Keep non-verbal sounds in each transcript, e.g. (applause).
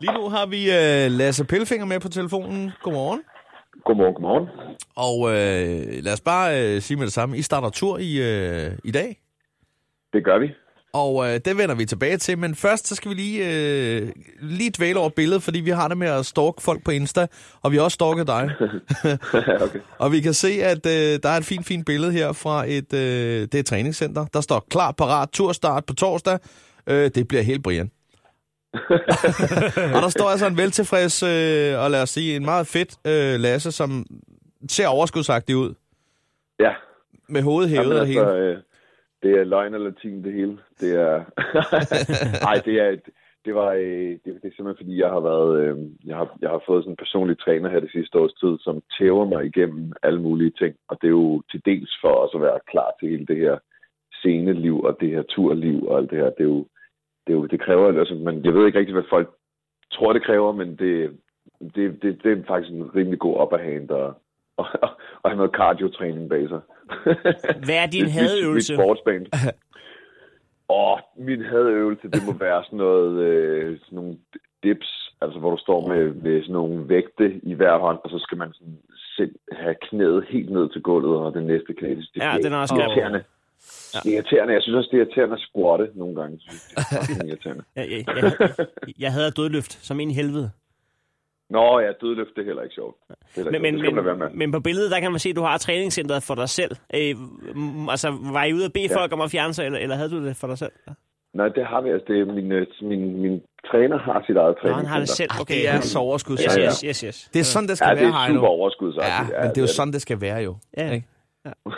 Lige nu har vi øh, Lasse Pilfinger med på telefonen. Godmorgen. Godmorgen, godmorgen. Og øh, lad os bare øh, sige med det samme. I starter tur i, øh, i dag, Det gør vi. og øh, det vender vi tilbage til. Men først så skal vi lige, øh, lige dvæle over billedet, fordi vi har det med at stalke folk på Insta, og vi har også stalket dig. (laughs) okay. og vi kan se, at øh, der er et fint, fint billede her fra et, øh, det er et træningscenter. Der står klar, parat, turstart på torsdag. Øh, det bliver helt Brian. (laughs) og der står altså en veltilfreds, øh, og lad os sige, en meget fedt øh, Lasse, som ser overskudsagtig ud. Ja. Med hovedet hævet Jamen, og hele. altså, øh, det er løgn og latin, det hele. Det er... (laughs) Nej, det er... Det var øh, det, det er simpelthen fordi, jeg har været, øh, jeg har, jeg har fået sådan en personlig træner her det sidste års tid, som tæver mig igennem alle mulige ting. Og det er jo til dels for os at være klar til hele det her sceneliv og det her turliv og alt det her. Det er jo, det, jo, det kræver, altså, men jeg ved ikke rigtig, hvad folk tror, det kræver, men det, det, det, det er faktisk en rimelig god upper hand og, og, og have noget cardio-træning bag sig. Hvad er din Mit- mit-? Mit sportsbane. Åh, min hadeøvelse, det må være sådan noget, øh, sådan nogle dips, altså hvor du står med, med sådan nogle vægte i hver hånd, og så skal man sådan selv have knæet helt ned til gulvet, og det næste knæ, det Ja, den er også det irriterende. Det er irriterende. Jeg synes også, det er irriterende at squatte nogle gange. Det er (laughs) irriterende. Jeg, jeg, jeg, jeg havde dødløft som en i helvede. Nå ja, dødløft, det er heller ikke sjovt. Det er heller Men, ikke men, sjovt. Det men, men på billedet, der kan man se, at du har træningscenteret for dig selv. Øh, altså, var I ude at bede Ja. folk om at fjerne sig, eller, eller havde du det for dig selv? Nej, det har vi. Altså, det er min, øh, min, min træner har sit eget træning. han har det selv. Okay, Okay, det er så Yes, overskudsagtigt. yes, yes, yes. Det er sådan, det skal Ja, det være, er Heino. super overskudsagtigt. Ja, men det er jo sådan, det skal være jo. Ja. Ikke?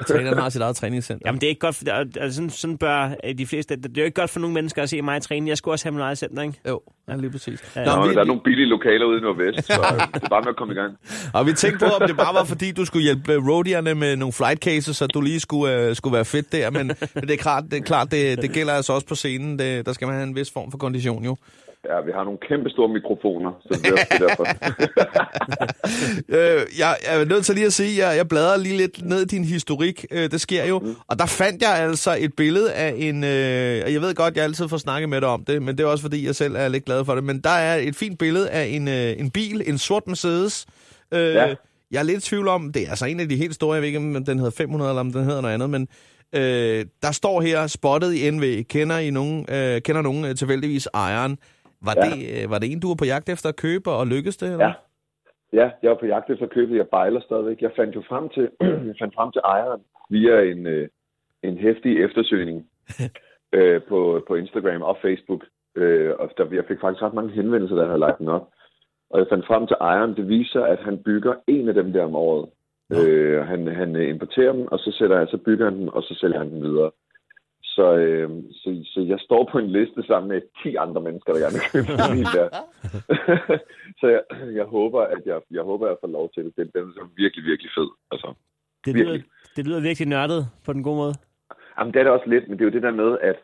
Træneren har sit eget træningscenter. Jamen, det er ikke godt, for, altså, sådan, sådan bør øh, de fleste... Det er jo ikke godt for nogle mennesker at se mig træne. Jeg skulle også have min eget center, ikke? Jo, ja, lige præcis. Ja. Nå, Nå, vi, der er nogle billige lokaler ude i Nordvest, så det er bare med at komme i gang. og vi tænkte på, om det bare var, fordi du skulle hjælpe øh, roadierne med nogle flight cases, så du lige skulle, øh, skulle være fedt der. Men, men det er klart, det, er klart det, det gælder altså også på scenen. Det, der skal man have en vis form for kondition, jo. Ja, vi har nogle kæmpe store mikrofoner, så det er er derfor. (laughs) Øh, jeg, jeg er nødt til lige at sige, at jeg, jeg bladrer lige lidt ned i din historik. Øh, det sker jo. Mm. Og der fandt jeg altså et billede af en... Øh, og jeg ved godt, jeg altid får snakket med dig om det, men det er også fordi, jeg selv er lidt glad for det. Men der er et fint billede af en, øh, en bil, en sort Mercedes. Øh, Ja. Jeg er lidt i tvivl om, det er altså en af de helt store, jeg ved ikke, om den hedder 500 eller om den hedder noget andet, men øh, der står her, spottet i NV, kender, I nogen, øh, kender nogen øh, tilfældigvis ejeren. Var, Ja. det, øh, var det en, du var på jagt efter at købe, og lykkedes det? Eller? Ja. Ja, jeg var på jagt efter at købe, jeg bejler stadigvæk. Jeg fandt jo frem til, (clears throat) jeg fandt frem til ejeren via en, øh, en hæftig eftersøgning (laughs) øh, på, på Instagram og Facebook. Øh, og der, jeg fik faktisk ret mange henvendelser, der havde lagt den op. Og jeg fandt frem til ejeren. Det viser, at han bygger en af dem der om året. Øh, han, han importerer dem, og så, sætter så bygger han den, og så sælger han den videre. Så, øh, så, så jeg står på en liste sammen med 10 andre mennesker, der gerne vil købe den bil der. (laughs) så jeg, jeg, håber, at jeg, jeg håber, at jeg får lov til det. Den, den er virkelig, virkelig fed. Altså, Det lyder, Virkelig. det lyder virkelig nørdet på den gode måde. Jamen, det er det også lidt, men det er jo det der med, at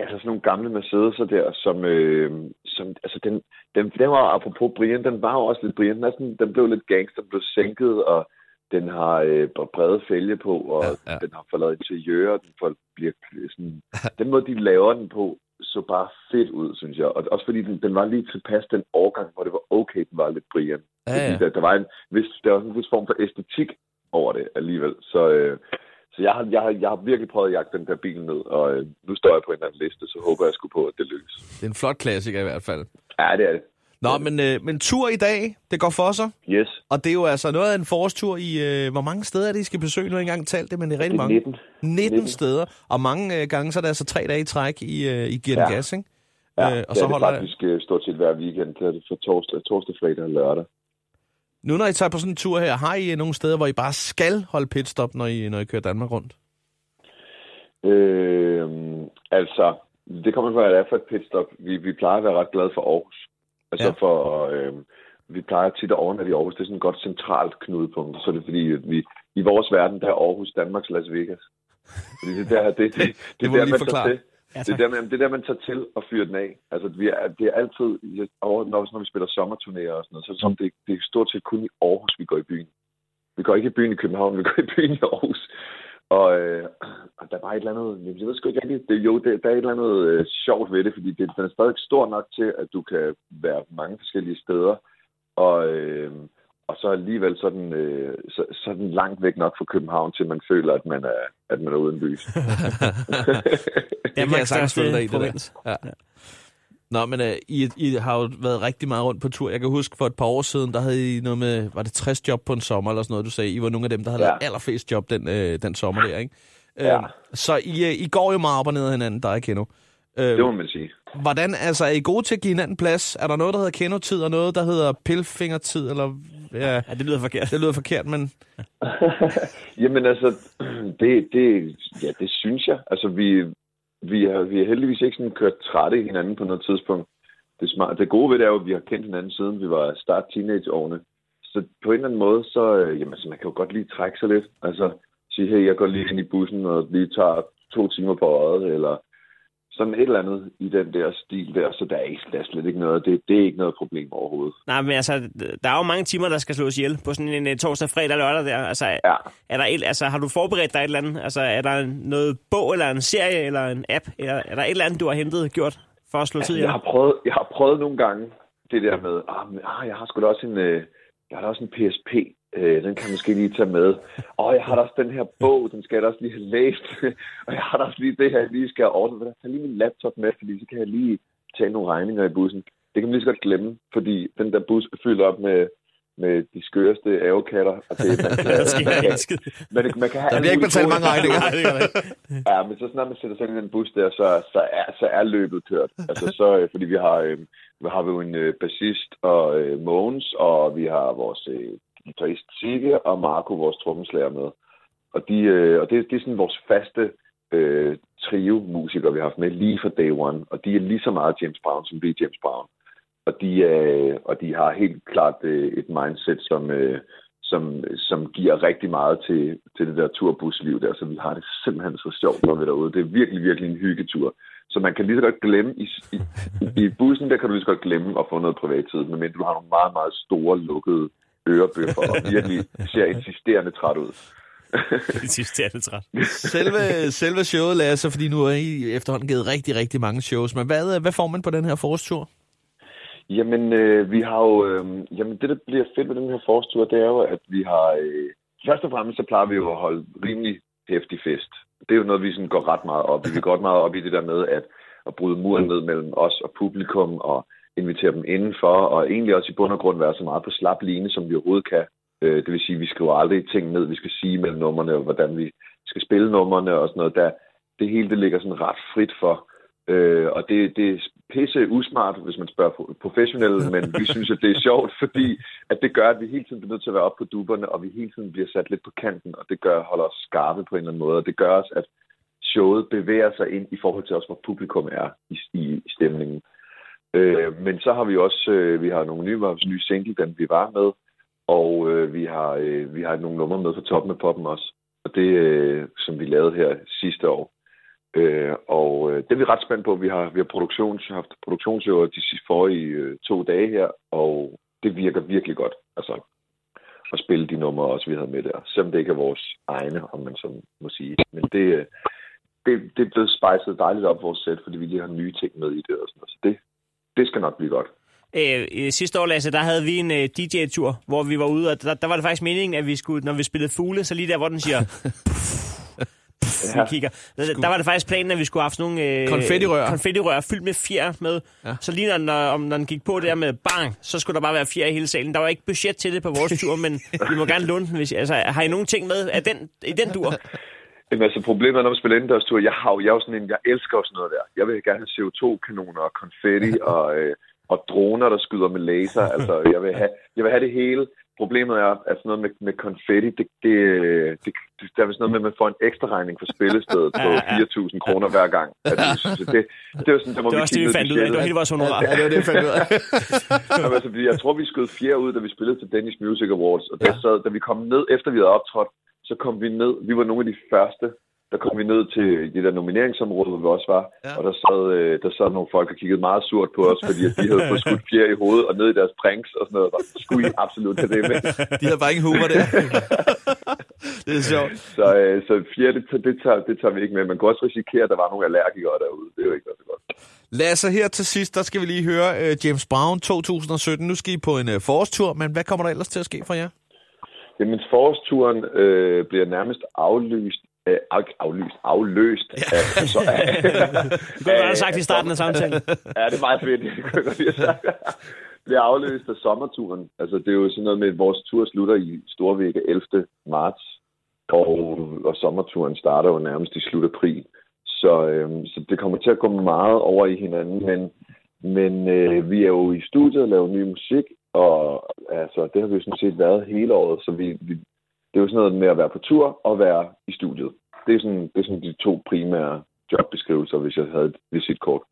altså sådan nogle gamle Mercedes'er der, som, øh, som altså den, den, den var, apropos Brian, den var jo også lidt Brian, den, sådan, den blev lidt gangster, blev sænket, og den har øh, brede fælge på, og Ja, ja, den har fået lavet interiør, den får, bliver sådan, den måde, de laver den på, så bare fedt ud, synes jeg. Og også fordi den, den var lige tilpas den årgang, hvor det var okay, den var lidt Brian. Ja, Fordi ja. Der, der, var en vis, der var en vis form for æstetik over det alligevel. Så, øh, så jeg, har, jeg, har, jeg har virkelig prøvet at jagte den der bil ned, og øh, nu står jeg på en eller anden liste, så håber jeg sgu på, at det lykkes. Det er en flot klassiker i hvert fald. Ja, det er det. Nå, men, øh, men tur i dag, det går for sig. Yes. Og det er jo altså noget af en forårstur i... Øh, hvor mange steder er det, I skal besøge? Nu har jeg ikke engang talt det, men det er rigtig Det er mange. 19. 19, 19 steder. Og mange øh, gange, så er det altså tre dage i træk, I, øh, I giver den Ja. gas, ikke? Ja, Øh, og så det er det faktisk øh, stort set hver weekend. Det er det fra torsdag, torsdag, fredag og lørdag. Nu når I tager på sådan en tur her, har I øh, nogle steder, hvor I bare skal holde pitstop, når I, når I kører Danmark rundt? Øh, altså, det kommer fra, hvad det er for et pitstop. Vi, vi plejer at være ret glade for Aarhus. Altså Ja. for, øh, vi plejer tit at overnatte i Aarhus. Det er sådan et godt centralt knudepunkt. Så er det fordi, at vi, i vores verden, der er Aarhus Danmarks Las Vegas. Fordi det, der, det, (laughs) det, det, det, lige der, man tager til. Ja, Det er, der, man, det er der, man tager til og fyrer den af. Altså, vi er, det er altid, over, når, når vi spiller sommerturnéer og sådan noget, så er det, som, det, det er stort set kun i Aarhus, vi går i byen. Vi går ikke i byen i København, vi går i byen i Aarhus. Og, øh, og der er bare et eller andet, jeg ved sgu ikke rigtigt, det, jo, det, der er et eller andet øh, sjovt ved det, fordi det, den er stadig stor nok til, at du kan være mange forskellige steder, og, øh, og så alligevel sådan, øh, så, sådan langt væk nok fra København, til man føler, at man er, at man er uden bys. (laughs) det kan jeg sagtens følge dig i, det der. Ja. Nå, men uh, I, I har jo været rigtig meget rundt på tur. Jeg kan huske, for et par år siden, der havde I noget med, var det 60 job på en sommer, eller sådan noget, du sagde. I var nogle af dem, der havde ja. lavet allerflest job den, uh, den sommer der, ikke? Ja. Uh, så I, uh, I går jo meget op og ned af hinanden, der er Keno. Det må man sige. Hvordan, altså, er I gode til at give hinanden plads? Er der noget, der hedder Keno-tid, og noget, der hedder pilfingertid, eller... Ja, ja, det lyder forkert. Det lyder forkert, men... (laughs) Jamen altså, det, det, ja, det synes jeg. Altså, vi, vi har, vi har heldigvis ikke sådan kørt trætte i hinanden på noget tidspunkt. Det, smart. det gode ved det er jo, at vi har kendt hinanden siden vi var start teenageårene. Så på en eller anden måde, så øh, jamen, altså, man kan jo godt lige trække sig lidt. Altså sige, hey, jeg går lige ind i bussen og lige tager to timer på øjet, eller sådan et eller andet i den der stil der, så der er, ikke, der er slet ikke noget, det, det er ikke noget problem overhovedet. Nej, men altså, der er jo mange timer, der skal slås ihjel på sådan en, en torsdag, fredag, lørdag der. Altså, ja. er der et, altså, har du forberedt dig et eller andet? Altså, er der noget bog, eller en serie, eller en app? Eller, er der et eller andet, du har hentet, gjort for at slå tid ihjel? Jeg har prøvet, jeg har prøvet nogle gange det der med, ah, men, ah jeg har sgu da også en, øh, jeg har da også en PSP, Øh, den kan jeg måske lige tage med. Og jeg har da også den her bog, den skal jeg da også lige have læst. (laughs) og jeg har da også lige det her, jeg lige skal ordne. Jeg tager lige min laptop med, fordi så kan jeg lige tage nogle regninger i bussen. Det kan man lige så godt glemme, fordi den der bus er fyldt op med, med de skøreste avokatter. Og det, (laughs) man, kan, man, kan, man, man kan have der bliver ikke betalt mange regninger. ja, men så snart man sætter sig ind i den bus der, så, så, er, så er løbet kørt. Altså, så, øh, fordi vi har, øh, vi har jo en øh, bassist og øh, Mogens, og vi har vores øh, guitarist Sigge og Marco, vores trommeslager med. Og, de, øh, og det, det er sådan vores faste øh, trio-musikere, vi har haft med lige fra day one. Og de er lige så meget James Brown, som vi er James Brown. Og de, øh, og de har helt klart øh, et mindset, som, øh, som, som giver rigtig meget til, til det der turbusliv der. Så vi har det simpelthen så sjovt, når vi er derude. Det er virkelig, virkelig en hyggetur. Så man kan lige så godt glemme, i, i, i bussen der kan du lige så godt glemme at få noget privattid, men du har nogle meget, meget store lukkede ørebøffer og virkelig ser insisterende træt ud. (laughs) insisterende træt. selve, selve showet, Lasse, fordi nu har I efterhånden givet rigtig, rigtig mange shows, men hvad, hvad får man på den her forårstur? Jamen, øh, vi har jo... Øh, jamen, det, der bliver fedt ved den her forårstur, det er jo, at vi har... Øh, først og fremmest, så plejer vi jo at holde rimelig hæftig fest. Det er jo noget, vi sådan går ret meget op i. Vi går ret meget op i det der med at, at bryde muren ned mellem os og publikum, og invitere dem indenfor, og egentlig også i bund og grund være så meget på slap line, som vi overhovedet kan. Øh, det vil sige, at vi skriver aldrig ting ned, vi skal sige mellem numrene, og hvordan vi skal spille numrene og sådan noget. Der, det hele det ligger sådan ret frit for. Øh, og det, det er pisse usmart, hvis man spørger professionelle, men vi (laughs) synes, at det er sjovt, fordi at det gør, at vi hele tiden bliver nødt til at være oppe på duberne, og vi hele tiden bliver sat lidt på kanten, og det gør, holder os skarpe på en eller anden måde, og det gør os, at showet bevæger sig ind i forhold til også, hvor publikum er i, i stemningen. Øh, men så har vi også øh, vi har nogle nye, vores nye single, den vi var med, og øh, vi har øh, vi har nogle numre med fra toppen af poppen også. Og det, øh, som vi lavede her sidste år. Øh, og øh, det er vi ret spændt på. Vi har, vi har produktions, haft produktionsøver de sidste forrige øh, to dage her, og det virker virkelig godt. Altså, at spille de numre også, vi havde med der. Selvom det ikke er vores egne, om man så må sige. Men det, øh, det, det er blevet spejset dejligt op vores sæt, fordi vi lige har nye ting med i det og sådan noget. Så det, det skal nok blive godt. Øh, sidste år, Lasse, der havde vi en øh, DJ-tur, hvor vi var ude, og der, der var det faktisk meningen, at vi skulle, når vi spillede fugle, så lige der, hvor den siger... (laughs) ja. kigger. Der, der var det faktisk planen, at vi skulle have haft nogle øh, konfettirør. konfettirør fyldt med fjer med. Ja. Så lige når, når, når den gik på der med bang, så skulle der bare være fjer i hele salen. Der var ikke budget til det på vores tur, men (laughs) vi må gerne låne den. Hvis, altså, har I nogen ting med af den, i den dur? Jamen, altså, problemet er, når man spiller indendørstur, jeg har jeg er jo sådan en, jeg elsker også noget der. Jeg vil gerne have CO2-kanoner og konfetti (laughs) og, øh, og droner, der skyder med laser. Altså, jeg vil have, jeg vil have det hele. Problemet er, at sådan noget med, med konfetti, det, det, det, det, der er sådan noget med, at man får en ekstra regning for spillestedet på (laughs) 4.000 kroner hver gang. Altså, så det, det var sådan, der må det var vi også det, vi fandt ud af. Det var hele vores honorar. Ja, det var det, vi fandt ud af. (laughs) altså, jeg tror, vi skød fjerde ud, da vi spillede til Danish Music Awards. Og der sad, da vi kom ned, efter vi havde optrådt, så kom vi ned. Vi var nogle af de første, der kom vi ned til det der nomineringsområde, hvor vi også var, ja. og der sad, øh, der sad nogle folk og kiggede meget surt på os, fordi de havde fået skudt fjer i hovedet og ned i deres pranks og sådan noget. Der skulle I absolut have det med. De havde bare ingen humor der. (laughs) det er sjovt. Så, øh, så fire, det, det, tager, det tager vi ikke med. Man kan også risikere, at der var nogle allergikere derude. Det er jo ikke så godt. Lasse, her til sidst, der skal vi lige høre uh, James Brown 2017. Nu skal I på en uh, forårstur, men hvad kommer der ellers til at ske for jer? Jamen, forårsturen øh, bliver nærmest aflyst øh, af, aflyst, afløst. Ja. Af, (laughs) så, af, det kunne du have sagt i starten af samtalen. ja, det er meget fedt. Det kunne jeg godt lide at sagt. bliver afløst af sommerturen. Altså, det er jo sådan noget med, at vores tur slutter i Storvægge 11. marts, og, og sommerturen starter jo nærmest i slut april. Så, øhm, så det kommer til at gå meget over i hinanden, men, men øh, vi er jo i studiet og laver ny musik, og altså, det har vi jo sådan set været hele året, så vi, vi, det er jo sådan noget med at være på tur og være i studiet. Det er sådan, det er sådan de to primære jobbeskrivelser, hvis jeg havde et visitkort.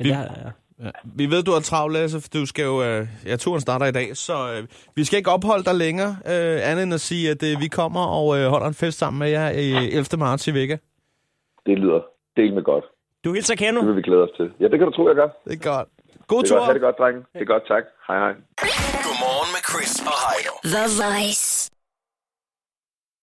Ja, ja. Ja. Vi ved, du har travlt, Lasse, for du skal jo... Øh, ja, turen starter i dag, så øh, vi skal ikke opholde dig længere, øh, andet end at sige, at øh, vi kommer og øh, holder en fest sammen med jer i 11. marts i Vega. Det lyder del med godt. Du hilser Keno. Det vil vi glæde os til. Ja, det kan du tro, jeg gør. Det er godt. God det tur. Godt. Ha' det godt, drenge. Det er godt, tak. Hej, hej. Godmorgen med Chris og Heino. The Voice.